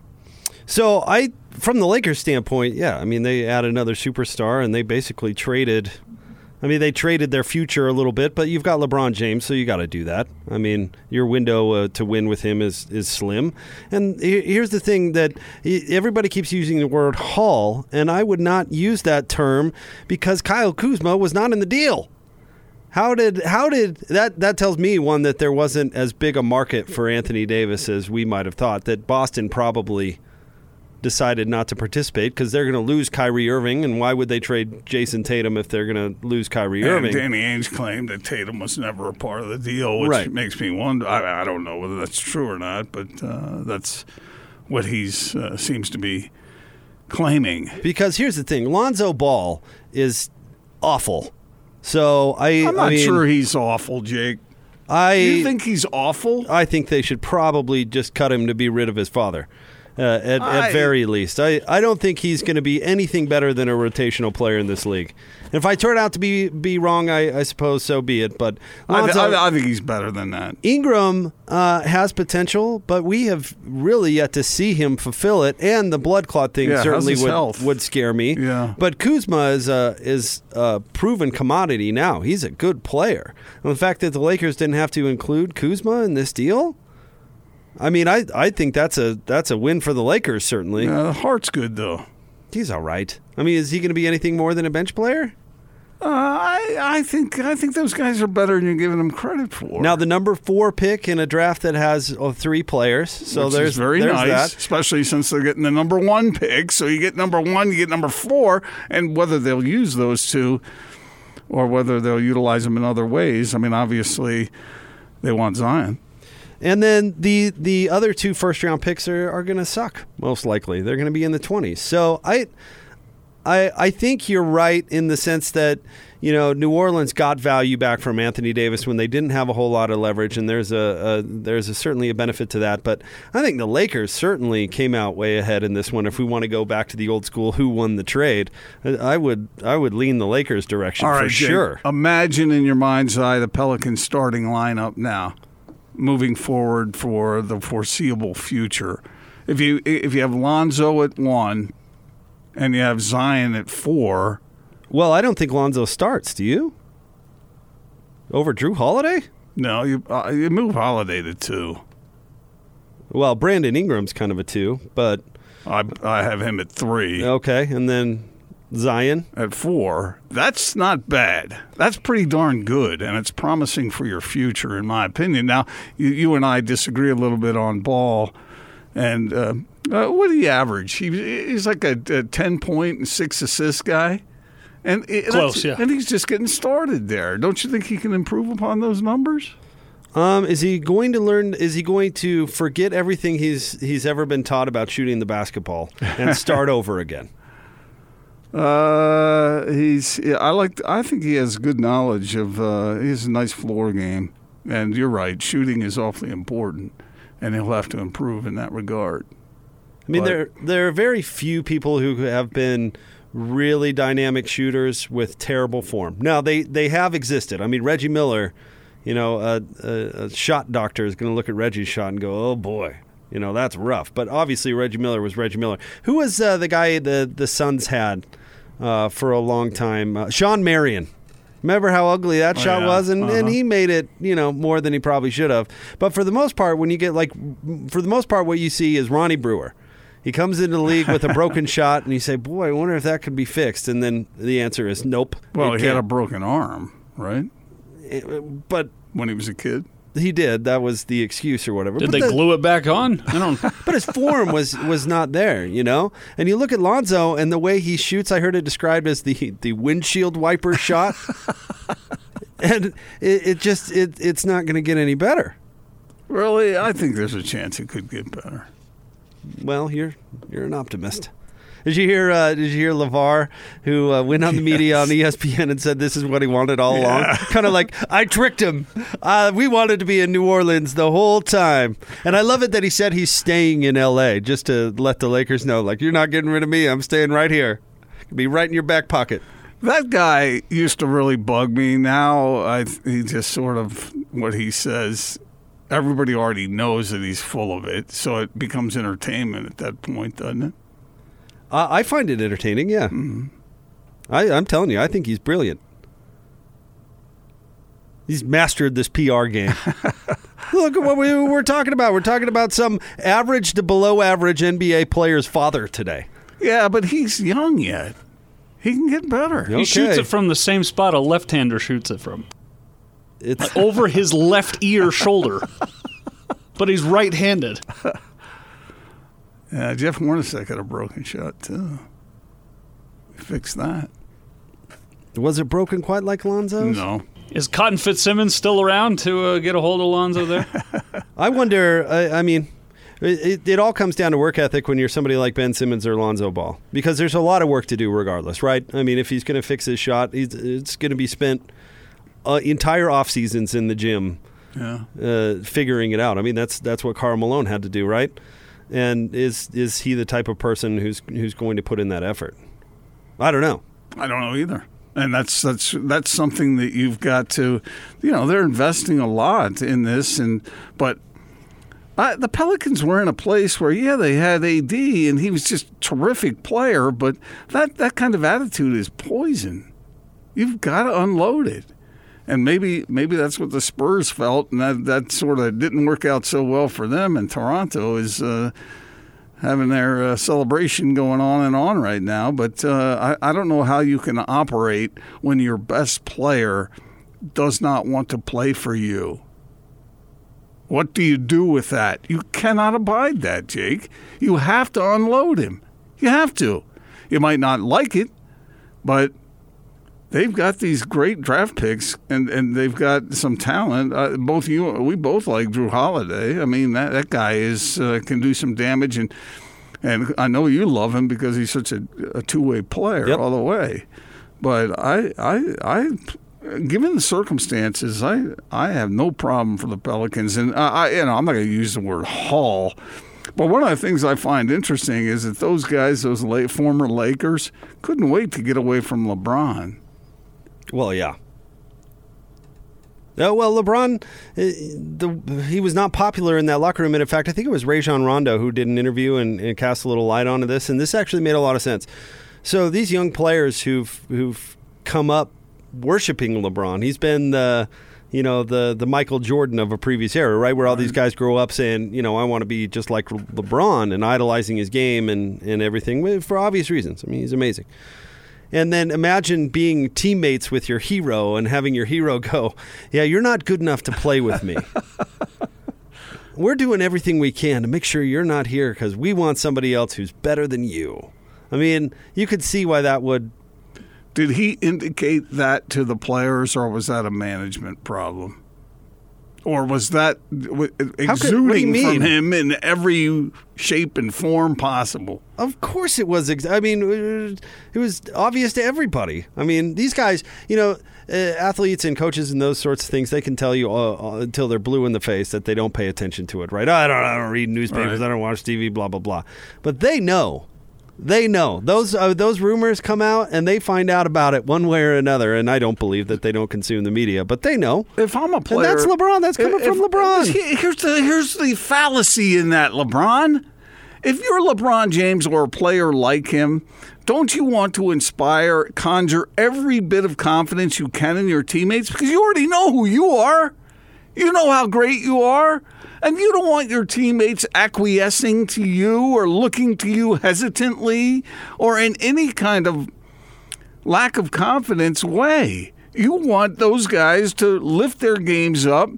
Speaker 9: So I, from the Lakers standpoint, yeah, I mean they add another superstar and they basically traded. I mean they traded their future a little bit, but you've got LeBron James, so you got to do that. I mean your window uh, to win with him is is slim. And here's the thing that everybody keeps using the word haul, and I would not use that term because Kyle Kuzma was not in the deal. How did how did that that tells me one that there wasn't as big a market for Anthony Davis as we might have thought that Boston probably decided not to participate because they're going to lose Kyrie Irving and why would they trade Jayson Tatum if they're going to lose Kyrie
Speaker 10: And
Speaker 9: Irving?
Speaker 10: Danny Ainge claimed that Tatum was never a part of the deal, which
Speaker 9: Right.
Speaker 10: makes me wonder. I, I don't know whether that's true or not, but uh, that's what he's uh, seems to be claiming.
Speaker 9: Because here's the thing, Lonzo Ball is awful. So I
Speaker 10: I'm not
Speaker 9: I mean,
Speaker 10: sure he's awful, Jake.
Speaker 9: I
Speaker 10: You think he's awful?
Speaker 9: I think they should probably just cut him to be rid of his father. Uh, at,
Speaker 10: I-
Speaker 9: at very least, I, I don't think he's going to be anything better than a rotational player in this league. And if I turn out to be be wrong, I, I suppose so be it. But
Speaker 10: I, th- I, I think he's better than that.
Speaker 9: Ingram uh, has potential, but we have really yet to see him fulfill it. And the blood clot thing
Speaker 10: Yeah,
Speaker 9: certainly would,
Speaker 10: health?
Speaker 9: would scare me.
Speaker 10: Yeah.
Speaker 9: But Kuzma is a is a proven commodity now. He's a good player. And the fact that the Lakers didn't have to include Kuzma in this deal, I mean, I I think that's a that's a win for the Lakers certainly.
Speaker 10: Uh, Hart's good though.
Speaker 9: He's all right. I mean, is he going to be anything more than a bench player?
Speaker 10: Uh, I I think I think those guys are better than you're giving them credit for.
Speaker 9: Now the number four pick in a draft that has oh, three players, so
Speaker 10: which
Speaker 9: there's
Speaker 10: very
Speaker 9: there's
Speaker 10: nice,
Speaker 9: that.
Speaker 10: especially since they're getting the number one pick. So you get number one, you get number four, and whether they'll use those two, or whether they'll utilize them in other ways. I mean, obviously, they want Zion.
Speaker 9: And then the the other two first round picks are, are going to suck most likely. They're going to be in the 20s. So I I I think you're right in the sense that you know New Orleans got value back from Anthony Davis when they didn't have a whole lot of leverage, and there's a, a there's a, certainly a benefit to that. But I think the Lakers certainly came out way ahead in this one. If we want to go back to the old school, who won the trade? I would I would lean the Lakers direction
Speaker 10: All right,
Speaker 9: for
Speaker 10: Jake,
Speaker 9: sure.
Speaker 10: Imagine in your mind's eye the Pelicans starting lineup now, moving forward for the foreseeable future. If you if you have Lonzo at one, and you have Zion at four.
Speaker 9: Well, I don't think Lonzo starts. Do you? Over Jrue Holiday?
Speaker 10: No, you uh, you move Holiday to two.
Speaker 9: Well, Brandon Ingram's kind of a two, but
Speaker 10: I I have him at three.
Speaker 9: Okay, and then Zion
Speaker 10: at four. That's not bad. That's pretty darn good, and it's promising for your future, in my opinion. Now, you, you and I disagree a little bit on ball, and uh, uh, what do you average? He, he's like a, a ten point and six assist guy. And it-
Speaker 11: Close, yeah.
Speaker 10: And he's just getting started there. Don't you think he can improve upon those numbers?
Speaker 9: Um, is he going to learn? Is he going to forget everything he's he's ever been taught about shooting the basketball and start over again?
Speaker 10: Uh, he's. Yeah, I like. I think he has good knowledge of. Uh, he has a nice floor game, and you're right. Shooting is awfully important, and he'll have to improve in that regard.
Speaker 9: I mean,
Speaker 10: But-
Speaker 9: there there are very few people who have been really dynamic shooters with terrible form. Now they they have existed. I mean, Reggie Miller, you know, a, a, a shot doctor is going to look at Reggie's shot and go, "Oh boy." You know that's rough, but obviously Reggie Miller was Reggie Miller. Who was uh, the guy the the Suns had uh, for a long time? Uh, Shawn Marion. Remember how ugly that
Speaker 10: Oh,
Speaker 9: shot
Speaker 10: yeah.
Speaker 9: was, and, and
Speaker 10: Uh-huh.
Speaker 9: he made it, you know, more than he probably should have. But for the most part, when you get like, for the most part, what you see is Ronnie Brewer. He comes into the league with a broken shot, and you say, "Boy, I wonder if that could be fixed." And then the answer is, "Nope."
Speaker 10: Well,
Speaker 9: it
Speaker 10: he had a broken arm, right?
Speaker 9: but
Speaker 10: when he was a kid,
Speaker 9: he did. That was the excuse or whatever.
Speaker 11: Did
Speaker 9: But
Speaker 11: they
Speaker 9: the-
Speaker 11: glue it back on? I don't.
Speaker 9: but his form was was not there, you know. And you look at Lonzo and the way he shoots. I heard it described as the the windshield wiper shot, and it, it just it it's not going to get any better.
Speaker 10: Really, I think there's a chance it could get better.
Speaker 9: Well, you're you're an optimist. Did you hear? Uh, did you hear LaVar, who uh, went on the media on ESPN and said this is what he wanted all along? kind of like I tricked him. Uh, we wanted to be in New Orleans the whole time, and I love it that he said he's staying in L.A. just to let the Lakers know, like you're not getting rid of me. I'm staying right here. Be right in your back pocket.
Speaker 10: That guy used to really bug me. Now I he just sort of what he says. Everybody already knows that he's full of it, so it becomes entertainment at that point, doesn't it?
Speaker 9: Uh, I find it entertaining. Yeah, I, I'm telling you, I think he's brilliant. He's mastered this PR game. Look at what we we're talking about. We're talking about some average to below average NBA player's father today.
Speaker 10: Yeah, but he's young yet. He can get better.
Speaker 11: He shoots it from the same spot a left-hander shoots it from.
Speaker 9: It's
Speaker 11: Like over his left ear shoulder. but he's right-handed.
Speaker 10: Yeah, Jeff Hornacek had a broken shot too. We fix that.
Speaker 9: Was it broken quite like Lonzo's?
Speaker 10: No.
Speaker 11: Is Cotton Fitzsimmons still around to uh, get a hold of Lonzo there?
Speaker 9: I wonder. I, I mean, it, it, it all comes down to work ethic when you're somebody like Ben Simmons or Lonzo Ball, because there's a lot of work to do regardless, right? I mean, if he's going to fix his shot, he's, it's going to be spent uh, entire off seasons in the gym
Speaker 10: Yeah.
Speaker 9: uh, figuring it out. I mean, that's that's what Karl Malone had to do, right? And is is he the type of person who's who's going to put in that effort? I don't know.
Speaker 10: I don't know either. And that's that's that's something that you've got to, you know, they're investing a lot in this, and but uh, the Pelicans were in a place where yeah they had AD and he was just terrific player, but that that kind of attitude is poison. You've got to unload it, and maybe maybe that's what the Spurs felt, and that that sort of didn't work out so well for them in Toronto. Is uh, having their uh, celebration going on and on right now. But uh, I, I don't know how you can operate when your best player does not want to play for you. What do you do with that? You cannot abide that, Jake. You have to unload him. You have to. You might not like it, but they've got these great draft picks and, and they've got some talent. Uh, both you, we both like Jrue Holiday. I mean, that, that guy is uh, can do some damage, and and I know you love him because he's such a, a two way player all the way. But I, I, I, given the circumstances, I, I have no problem for the Pelicans, and I, I you know, I'm not going to use the word haul. But one of the things I find interesting is that those guys, those late, former Lakers, couldn't wait to get away from LeBron.
Speaker 9: Well, yeah. Oh, well, LeBron, uh, the, he was not popular in that locker room. And in fact, I think it was Rajon Rondo who did an interview and, and cast a little light onto this. And this actually made a lot of sense. So these young players who've who've come up worshiping LeBron, he's been the you know the the Michael Jordan of a previous era, right? Where all these guys grow up saying, you know, I want to be just like LeBron and idolizing his game and and everything for obvious reasons. I mean, he's amazing. And then imagine being teammates with your hero and having your hero go, Yeah, you're not good enough to play with me. We're doing everything we can to make sure you're not here because we want somebody else who's better than you. I mean, you could see why that would.
Speaker 10: Did he indicate that to the players, or was that a management problem? Or was that w- exuding
Speaker 9: mean?
Speaker 10: from him in every shape and form possible?
Speaker 9: Of course it was. Ex- I mean, uh, it was obvious to everybody. I mean, these guys, you know, uh, athletes and coaches and those sorts of things, they can tell you uh, uh, until they're blue in the face that they don't pay attention to it, right? I don't, I don't read newspapers,
Speaker 10: Right.
Speaker 9: I don't watch TV, blah blah blah. But they know. They know those uh, those rumors come out and they find out about it one way or another. And I don't believe that they don't consume the media, but they know.
Speaker 10: If I'm a player,
Speaker 9: and that's LeBron. That's coming
Speaker 10: if-
Speaker 9: from LeBron.
Speaker 10: Here's the here's the fallacy in that LeBron. If you're LeBron James or a player like him, don't you want to inspire, conjure every bit of confidence you can in your teammates because you already know who you are. You know how great you are. And you don't want your teammates acquiescing to you or looking to you hesitantly or in any kind of lack of confidence way. You want those guys to lift their games up,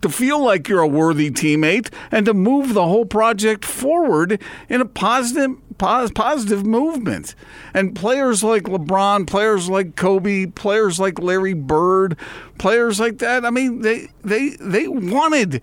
Speaker 10: to feel like you're a worthy teammate, and to move the whole project forward in a positive, pos- positive movement. And players like LeBron, players like Kobe, players like Larry Bird, players like that. I mean, they they they wanted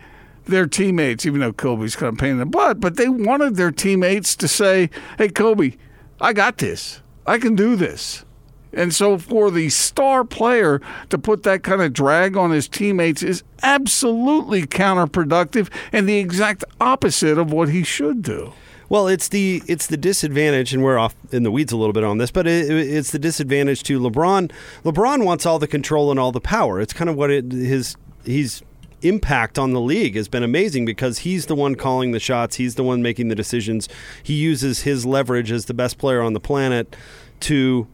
Speaker 10: their teammates, even though Kobe's kind of pain in the butt, but they wanted their teammates to say, "Hey, Kobe, I got this. I can do this." And so for the star player to put that kind of drag on his teammates is absolutely counterproductive and the exact opposite of what he should do.
Speaker 9: Well, it's the it's the disadvantage, and we're off in the weeds a little bit on this, but it, it's the disadvantage to LeBron. LeBron wants all the control and all the power. It's kind of what it, his he's impact on the league has been amazing because he's the one calling the shots. He's the one making the decisions. He uses his leverage as the best player on the planet to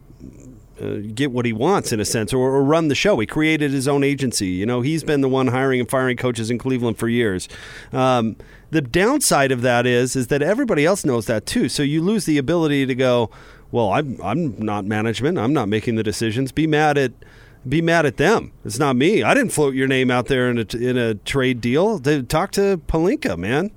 Speaker 9: uh, get what he wants in a sense or, or run the show. He created his own agency. You know, he's been the one hiring and firing coaches in Cleveland for years. Um, the downside of that is is that everybody else knows that too. So you lose the ability to go, well, I'm I'm not management. I'm not making the decisions. Be mad at be mad at them. It's not me. I didn't float your name out there in a in a trade deal. They, talk to Pelinka, man.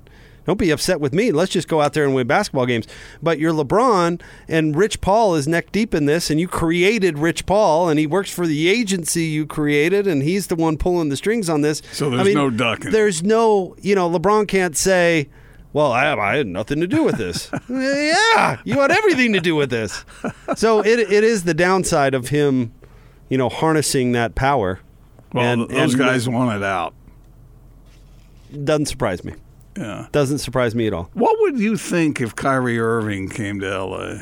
Speaker 9: Don't be upset with me. Let's just go out there and win basketball games. But you're LeBron, and Rich Paul is neck deep in this, and you created Rich Paul, and he works for the agency you created, and he's the one pulling the strings on this.
Speaker 10: So there's
Speaker 9: I mean,
Speaker 10: no ducking.
Speaker 9: There's no, you know, LeBron can't say, well, I, I had nothing to do with this. yeah, you had everything to do with this. So it, it is the downside of him, you know, harnessing that power.
Speaker 10: Well,
Speaker 9: and,
Speaker 10: those
Speaker 9: and
Speaker 10: guys want it out.
Speaker 9: doesn't surprise me.
Speaker 10: Yeah.
Speaker 9: Doesn't surprise me at all.
Speaker 10: What would you think if Kyrie Irving came to LA?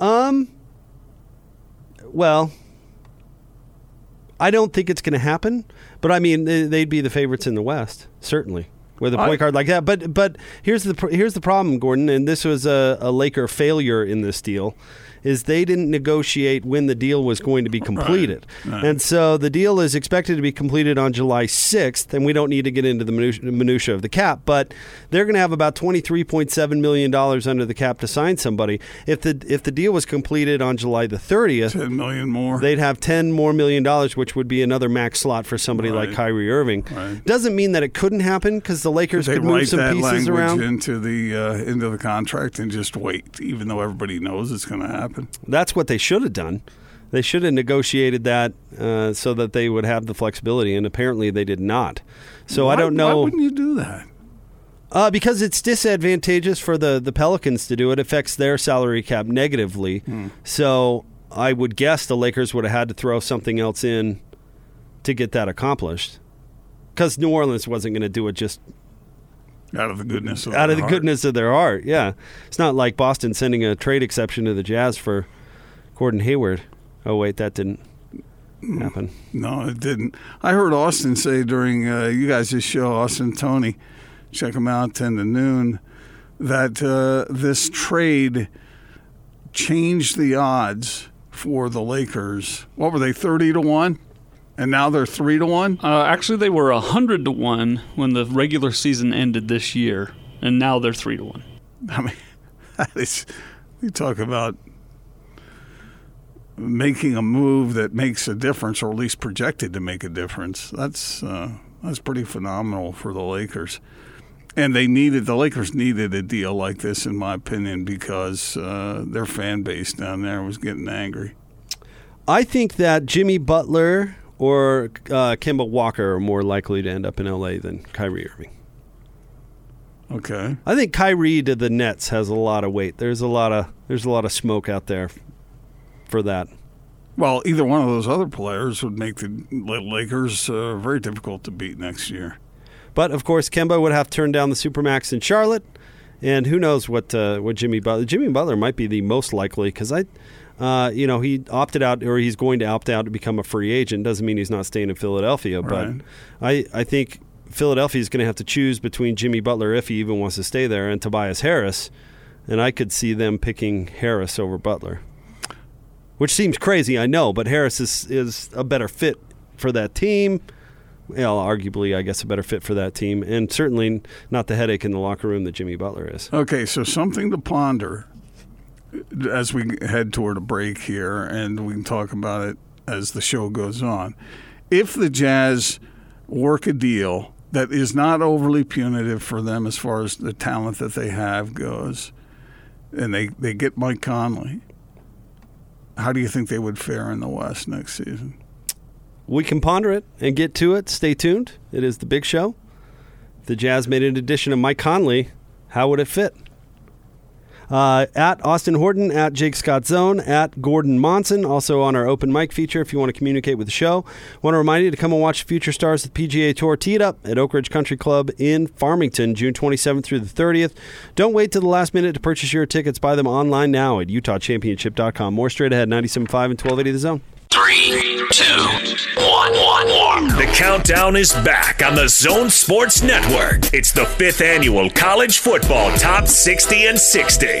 Speaker 9: Um. Well, I don't think it's going to happen, but I mean they- they'd be the favorites in the West, certainly, with a point guard like that. But but here's the here's the problem, Gordon, and this was a, a Laker failure in this deal. Is they didn't negotiate when the deal was going to be completed,
Speaker 10: right.
Speaker 9: and so the deal is expected to be completed on July sixth. And we don't need to get into the minutia, minutia of the cap, but they're going to have about twenty three point seven million dollars under the cap to sign somebody. If the if the deal was completed on July the thirtieth,
Speaker 10: Ten million more.
Speaker 9: they'd have ten more million dollars, which would be another max slot for somebody like Kyrie Irving.
Speaker 10: Right.
Speaker 9: Doesn't mean that it couldn't happen because the Lakers could move
Speaker 10: write
Speaker 9: some pieces
Speaker 10: language
Speaker 9: around.
Speaker 10: into the uh, into the contract and just wait, even though everybody knows it's going to happen.
Speaker 9: That's what they should have done. They should have negotiated that uh, so that they would have the flexibility, and apparently they did not. So I don't know.
Speaker 10: Why wouldn't you do that?
Speaker 9: Uh, because it's disadvantageous for the, the Pelicans to do it. affects their salary cap negatively. So I would guess the Lakers would have had to throw something else in to get that accomplished. Because New Orleans wasn't going to do it just
Speaker 10: Out of the goodness of
Speaker 9: out of the
Speaker 10: heart.
Speaker 9: goodness of their heart. Yeah. It's not like Boston sending a trade exception to the Jazz for Gordon Hayward. Oh, wait, that didn't happen.
Speaker 10: No, it didn't. I heard Austin say during uh, you guys' show, Austin Tony, check him out, 10 to noon, that uh, this trade changed the odds for the Lakers. What were they, 30 to 1? And now they're 3 to 1?
Speaker 11: Uh, actually, they were hundred to one when the regular season ended this year, and now they're three to one.
Speaker 10: I mean, that is, you talk about making a move that makes a difference, or at least projected to make a difference. That's uh, that's pretty phenomenal for the Lakers. And they needed the Lakers needed a deal like this, in my opinion, because uh, their fan base down there was getting angry.
Speaker 9: I think that Jimmy Butler or uh, Kemba Walker are more likely to end up in LA than Kyrie Irving.
Speaker 10: Okay.
Speaker 9: I think Kyrie to the Nets has a lot of weight. There's a lot of there's a lot of smoke out there for that.
Speaker 10: Well, either one of those other players would make the Lakers uh, very difficult to beat next year.
Speaker 9: But of course, Kemba would have turned down the supermax in Charlotte, and who knows what uh, what Jimmy Butler Jimmy Butler might be the most likely because I, uh, you know, he opted out or he's going to opt out to become a free agent. Doesn't mean he's not staying in Philadelphia, but I I think Philadelphia is going to have to choose between Jimmy Butler if he even wants to stay there and Tobias Harris, and I could see them picking Harris over Butler, which seems crazy, I know, but Harris is is a better fit for that team well, arguably, I guess, a better fit for that team, and certainly not the headache in the locker room that Jimmy Butler is.
Speaker 10: Okay, so something to ponder as we head toward a break here, and we can talk about it as the show goes on. If the Jazz work a deal that is not overly punitive for them as far as the talent that they have goes, and they, they get Mike Conley, how do you think they would fare in the West next season?
Speaker 9: We can ponder it and get to it. Stay tuned. It is the big show. If the Jazz made an addition of Mike Conley. How would it fit? Uh, at Austin Horton, at Jake Scott Zone, at Gordon Monson, also on our open mic feature if you want to communicate with the show. want to remind you to come and watch Future Stars at the PGA Tour teed up at Oakridge Country Club in Farmington, June 27th through the 30th. Don't wait till the last minute to purchase your tickets. Buy them online now at UtahChampionship.com. More straight ahead, 97.5 and 1280 The Zone.
Speaker 8: Three, two, countdown is back on the Zone Sports Network. It's the fifth annual College Football Top 60 and 60.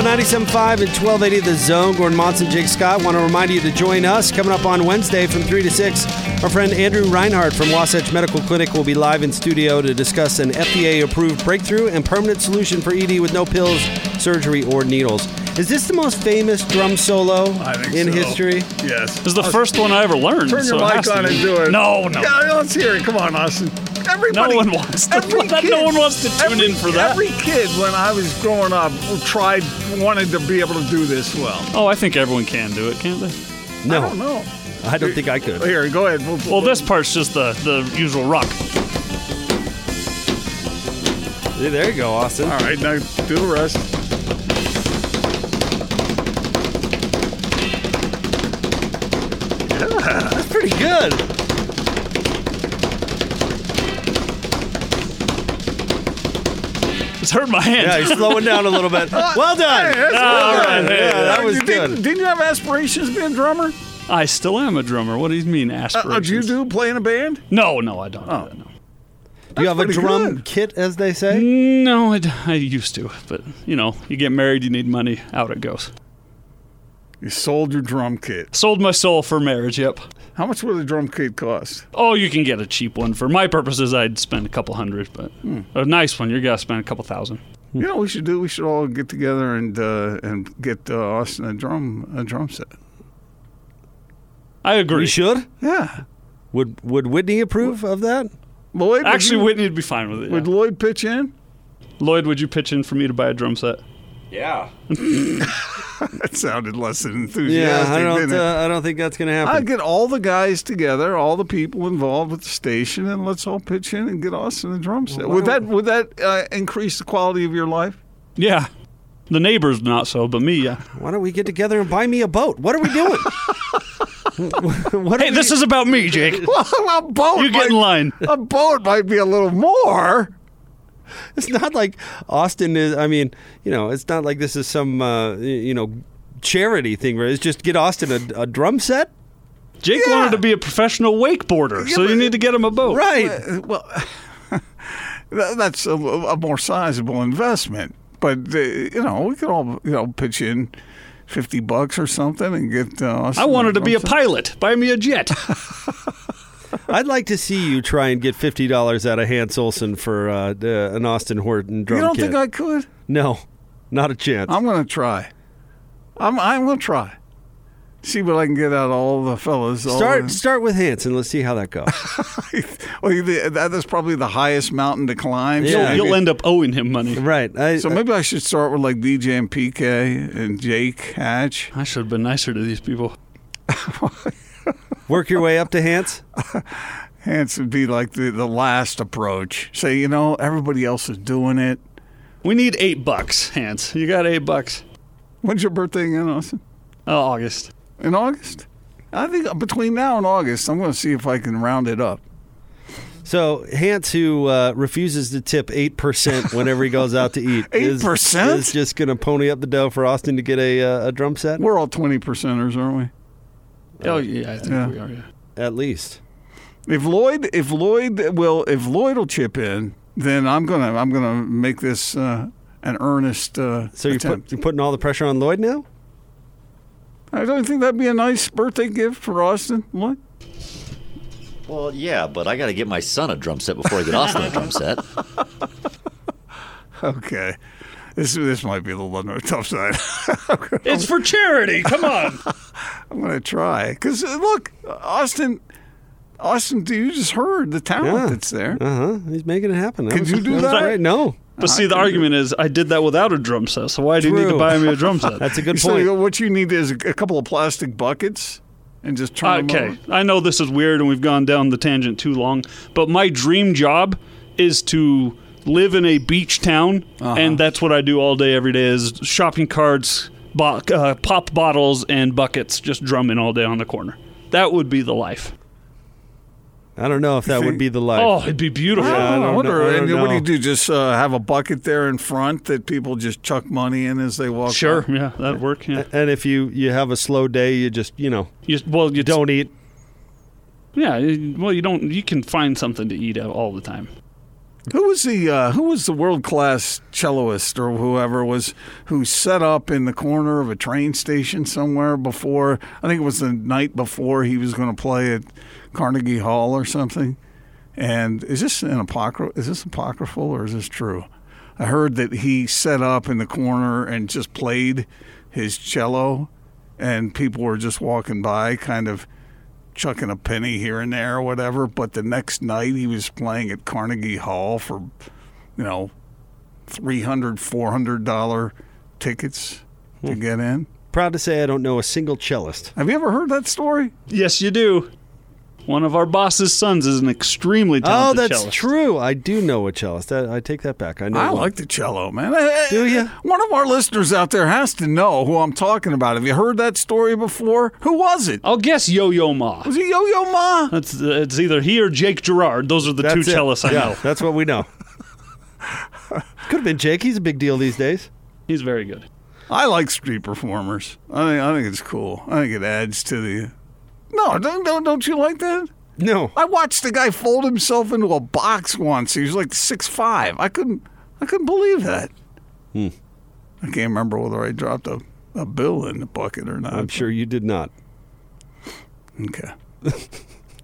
Speaker 9: Big 97.5 and 1280 The Zone. Gordon Monson, Jake Scott. Want to remind you to join us coming up on Wednesday from 3 to 6. Our friend Andrew Reinhardt from Wasatch Medical Clinic will be live in studio to discuss an FDA approved breakthrough and permanent solution for ED with no pills, surgery, or needles. Is this the most famous drum solo in
Speaker 10: so.
Speaker 9: history?
Speaker 10: Yes.
Speaker 11: This is the first one I ever learned.
Speaker 10: Turn
Speaker 11: so
Speaker 10: your
Speaker 11: it
Speaker 10: mic on and do it.
Speaker 11: No, no.
Speaker 10: Yeah, let's hear it. Come on, Austin. Everybody,
Speaker 11: No one wants to-
Speaker 10: every
Speaker 11: no one wants to tune
Speaker 10: every-
Speaker 11: in for that.
Speaker 10: Every kid, when I was growing up, tried, wanted to be able to do this well.
Speaker 11: Oh, I think everyone can do it, can't they?
Speaker 9: No.
Speaker 10: I don't know.
Speaker 9: I don't think I could.
Speaker 10: Here, go ahead. We'll,
Speaker 11: Well, this part's just the, the usual rock.
Speaker 9: There you go, Austin.
Speaker 10: All right, now do the rest.
Speaker 9: Good.
Speaker 12: just hurt my hand.
Speaker 9: Yeah, he's slowing down a little bit. Well done.
Speaker 10: Hey, that's
Speaker 12: All
Speaker 10: well
Speaker 12: right,
Speaker 10: done.
Speaker 12: hey,
Speaker 9: Yeah, that was
Speaker 10: Didn't-
Speaker 9: good.
Speaker 10: Didn't you have aspirations to be a drummer?
Speaker 12: I still am a drummer. What do you mean
Speaker 10: Uh,
Speaker 12: aspirations?
Speaker 10: do you do play in a band?
Speaker 12: No, no, I don't.
Speaker 10: Oh.
Speaker 12: Do that, no.
Speaker 9: Do you have a drum
Speaker 10: good.
Speaker 9: kit, as they say?
Speaker 12: No, I used to, but you know, you get married, you need money. Out it goes.
Speaker 10: You sold your drum kit.
Speaker 12: Sold my soul for marriage. Yep.
Speaker 10: How much would a drum kit cost?
Speaker 12: Oh, you can get a cheap one. For my purposes, I'd spend a couple hundred, but
Speaker 10: Hmm.
Speaker 12: a nice one, you're gonna spend a couple thousand.
Speaker 10: You know, what we should do. We should all get together and uh, and get uh, Austin a drum a drum set.
Speaker 12: I agree.
Speaker 9: We should.
Speaker 10: Yeah,
Speaker 9: Would Would Whitney approve of that?
Speaker 10: Lloyd.
Speaker 12: Actually,
Speaker 10: you-
Speaker 12: Whitney'd be fine with it.
Speaker 10: would
Speaker 12: yeah.
Speaker 10: Lloyd pitch in?
Speaker 12: Lloyd, would you pitch in for me to buy a drum set?
Speaker 1: Yeah.
Speaker 10: That sounded less than
Speaker 9: Yeah,
Speaker 10: enthusiastic.
Speaker 9: I
Speaker 10: didn't
Speaker 9: don't.
Speaker 10: it?
Speaker 9: Uh, I don't think that's going to happen.
Speaker 10: I'd get all the guys together, all the people involved with the station, and let's all pitch in and get Austin a drum set. would that would that uh, increase the quality of your life?
Speaker 12: Yeah. The neighbors not so, but me, yeah.
Speaker 9: Why don't we get together and buy me a boat? What are we doing? what
Speaker 12: Hey,
Speaker 9: we-
Speaker 12: this is about me, Jake.
Speaker 10: Well, a boat.
Speaker 12: You get in line.
Speaker 10: a boat might be a little more.
Speaker 9: It's not like Austin is. I mean, you know, it's not like this is some uh, you know charity thing. Where it's just get Austin a, a drum set.
Speaker 12: Jake
Speaker 10: Yeah.
Speaker 12: wanted to be a professional wakeboarder, so you need to get him a boat.
Speaker 9: Right.
Speaker 10: Uh, Well, that's a, a more sizable investment. But uh, you know, we could all you know pitch in fifty bucks or something and get. Uh, Austin
Speaker 12: I wanted to be a pilot. Buy me a jet.
Speaker 9: I'd like to see you try and get fifty dollars out of Hans Olsen for uh, uh, an Austin Horton drum
Speaker 10: You don't
Speaker 9: kit.
Speaker 10: think I could?
Speaker 9: no, not a chance.
Speaker 10: I'm going to try. I'm I'm going to try. See what I can get out of all the fellas.
Speaker 9: start
Speaker 10: the-
Speaker 9: start with Hanson. Let's see how that goes.
Speaker 10: well, that is probably the highest mountain to climb.
Speaker 9: Yeah.
Speaker 10: So
Speaker 12: You'll, you'll end up owing him money.
Speaker 9: right. I,
Speaker 10: so maybe I should start with like DJ and PK and Jake Hatch.
Speaker 12: I should have been nicer to these people.
Speaker 9: work your way up to Hans.
Speaker 10: Hans would be like the, the last approach. Say, you know, everybody else is doing it.
Speaker 12: We need eight bucks, Hans. You got eight bucks.
Speaker 10: When's your birthday again, Austin?
Speaker 12: Oh, August.
Speaker 10: In August? I think between now and August, I'm going to see if I can round it up.
Speaker 9: So Hans, who uh, refuses to tip eight percent whenever he goes out to eat, is-
Speaker 10: 8%?
Speaker 9: is just going to pony up the dough for Austin to get a uh, a drum set.
Speaker 10: We're all 20 percenters, aren't we?
Speaker 12: Oh, yeah, I think
Speaker 10: Yeah.
Speaker 12: we are, yeah.
Speaker 9: At least.
Speaker 10: If Lloyd, if Lloyd will, if Lloyd will chip in, then I'm gonna, I'm gonna make this uh, an earnest uh,
Speaker 9: So you're,
Speaker 10: attempt.
Speaker 9: put, you're putting all the pressure on Lloyd now.
Speaker 10: I don't think that'd be a nice birthday gift for Austin. What?
Speaker 14: Well, yeah, but I got to get my son a drum set before I get Austin a drum set.
Speaker 10: Okay, this this might be a little on the tough side.
Speaker 12: It's for charity. Come on.
Speaker 10: I'm gonna try because look, Austin, Austin, you just heard the talent
Speaker 9: Yeah.
Speaker 10: that's there.
Speaker 9: Uh huh. He's making it happen. That
Speaker 10: Could
Speaker 9: was-
Speaker 10: you do
Speaker 9: was
Speaker 10: that?
Speaker 9: Right? No.
Speaker 12: But see, the argument is I did that without a drum set, so why do you need to buy me a drum set?
Speaker 9: That's a good point.
Speaker 10: you- what you need is a, a couple of plastic buckets and just turn them
Speaker 12: Okay,
Speaker 10: over.
Speaker 12: I know this is weird and we've gone down the tangent too long, but my dream job is to live in a beach town,
Speaker 10: Uh-huh.
Speaker 12: and that's what I do all day, every day is shopping carts, bo- uh, pop bottles, and buckets, just drumming all day on the corner. That would be the life.
Speaker 9: I don't know if that would be the life.
Speaker 12: Oh, it'd be beautiful.
Speaker 9: Yeah, I don't
Speaker 10: wonder,
Speaker 9: know- I
Speaker 10: and
Speaker 9: don't
Speaker 10: what do you do? Just uh, have a bucket there in front that people just chuck money in as they walk.
Speaker 12: Sure,
Speaker 10: by?
Speaker 12: yeah, that'd work. Yeah,
Speaker 9: And if you you have a slow day, you just you know
Speaker 12: you, well, you
Speaker 9: don't eat.
Speaker 12: Yeah, well, you don't. You can find something to eat all the time.
Speaker 10: Who was the uh, Who was the world class celloist or whoever was who set up in the corner of a train station somewhere before? I think it was the night before he was going to play at Carnegie Hall or something. And is this an apocryphal? Is this apocryphal or is this true? I heard that he set up in the corner and just played his cello, and people were just walking by, kind of chucking a penny here and there or whatever. But the next night he was playing at Carnegie Hall for, you know, three hundred, four hundred dollar tickets to hmm. get in.
Speaker 9: Proud to say I don't know a single cellist.
Speaker 10: Have you ever heard that story?
Speaker 12: Yes, you do. One of our boss's sons is an extremely talented Oh,
Speaker 9: that's
Speaker 12: cellist.
Speaker 9: true. I do know a cellist. That, I take that back. I know.
Speaker 10: I
Speaker 9: one.
Speaker 10: like the cello, man.
Speaker 9: Do you?
Speaker 10: One of our listeners out there has to know who I'm talking about. Have you heard that story before? Who was it?
Speaker 12: I'll guess Yo Yo Ma.
Speaker 10: Was it Yo Yo Ma?
Speaker 12: That's uh, it's either he or Jake Gerard. Those are the two
Speaker 9: That's it.
Speaker 12: cellists I
Speaker 9: yeah,
Speaker 12: know.
Speaker 9: that's what we know. Could have been Jake. He's a big deal these days.
Speaker 11: He's very good.
Speaker 10: I like street performers. I think I think it's cool. I think it adds to the. No, don't don't, don't you like that?
Speaker 9: No.
Speaker 10: I watched the guy fold himself into a box once. He was like six five. I couldn't I couldn't believe that.
Speaker 9: Hmm.
Speaker 10: I can't remember whether I dropped a, a bill in the bucket or not.
Speaker 9: I'm sure you did not.
Speaker 10: Okay.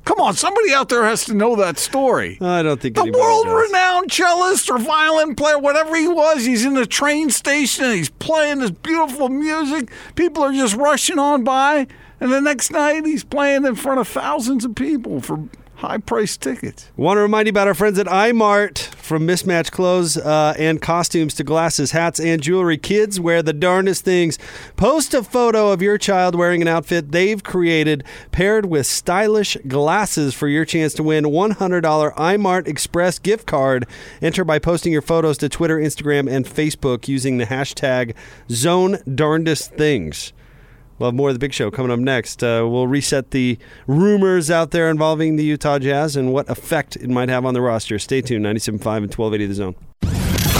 Speaker 10: Come on, somebody out there has to know that story.
Speaker 9: I don't think
Speaker 10: The
Speaker 9: anybody
Speaker 10: world
Speaker 9: does.
Speaker 10: renowned cellist or violin player, whatever he was, he's in the train station and he's playing this beautiful music. People are just rushing on by. And the next night he's playing in front of thousands of people for high priced tickets.
Speaker 9: Want to remind you about our friends at Eyemart from mismatched clothes uh, and costumes to glasses, hats, and jewelry. Kids wear the darndest things. Post a photo of your child wearing an outfit they've created, paired with stylish glasses for your chance to win $100 Eyemart Express gift card. Enter by posting your photos to Twitter, Instagram, and Facebook using the hashtag Zone Darndest Things. We'll have more of the big show coming up next. Uh, we'll reset the rumors out there involving the Utah Jazz and what effect it might have on the roster. Stay tuned, 97.5 and 1280 The Zone.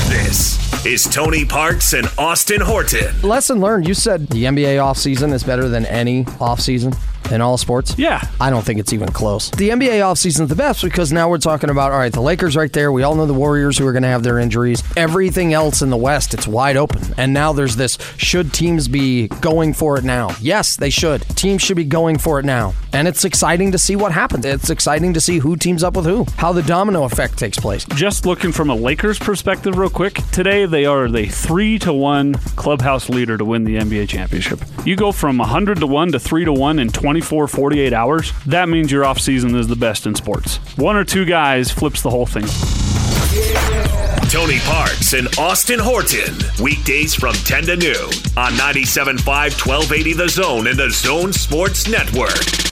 Speaker 8: This is Tony Parks and Austin Horton.
Speaker 15: Lesson learned. You said the NBA offseason is better than any offseason in all sports.
Speaker 12: Yeah.
Speaker 15: I don't think it's even close. The NBA offseason is the best because now we're talking about, all right, the Lakers right there. We all know the Warriors who are going to have their injuries. Everything else in the West, it's wide open. And now there's this should teams be going for it now? Yes, they should. Teams should be going for it now. And it's exciting to see what happens. It's exciting to see who teams up with who, how the domino effect takes place.
Speaker 12: Just looking from a Lakers perspective, real quick. Today they are the three to one clubhouse leader to win the NBA championship. You go from 100 to one to three to one in 24, 48 hours. That means your off season is the best in sports. One or two guys flips the whole thing.
Speaker 8: Tony Parks and Austin Horton. Weekdays from 10 to noon on 97.5, 1280 The Zone and The Zone Sports Network.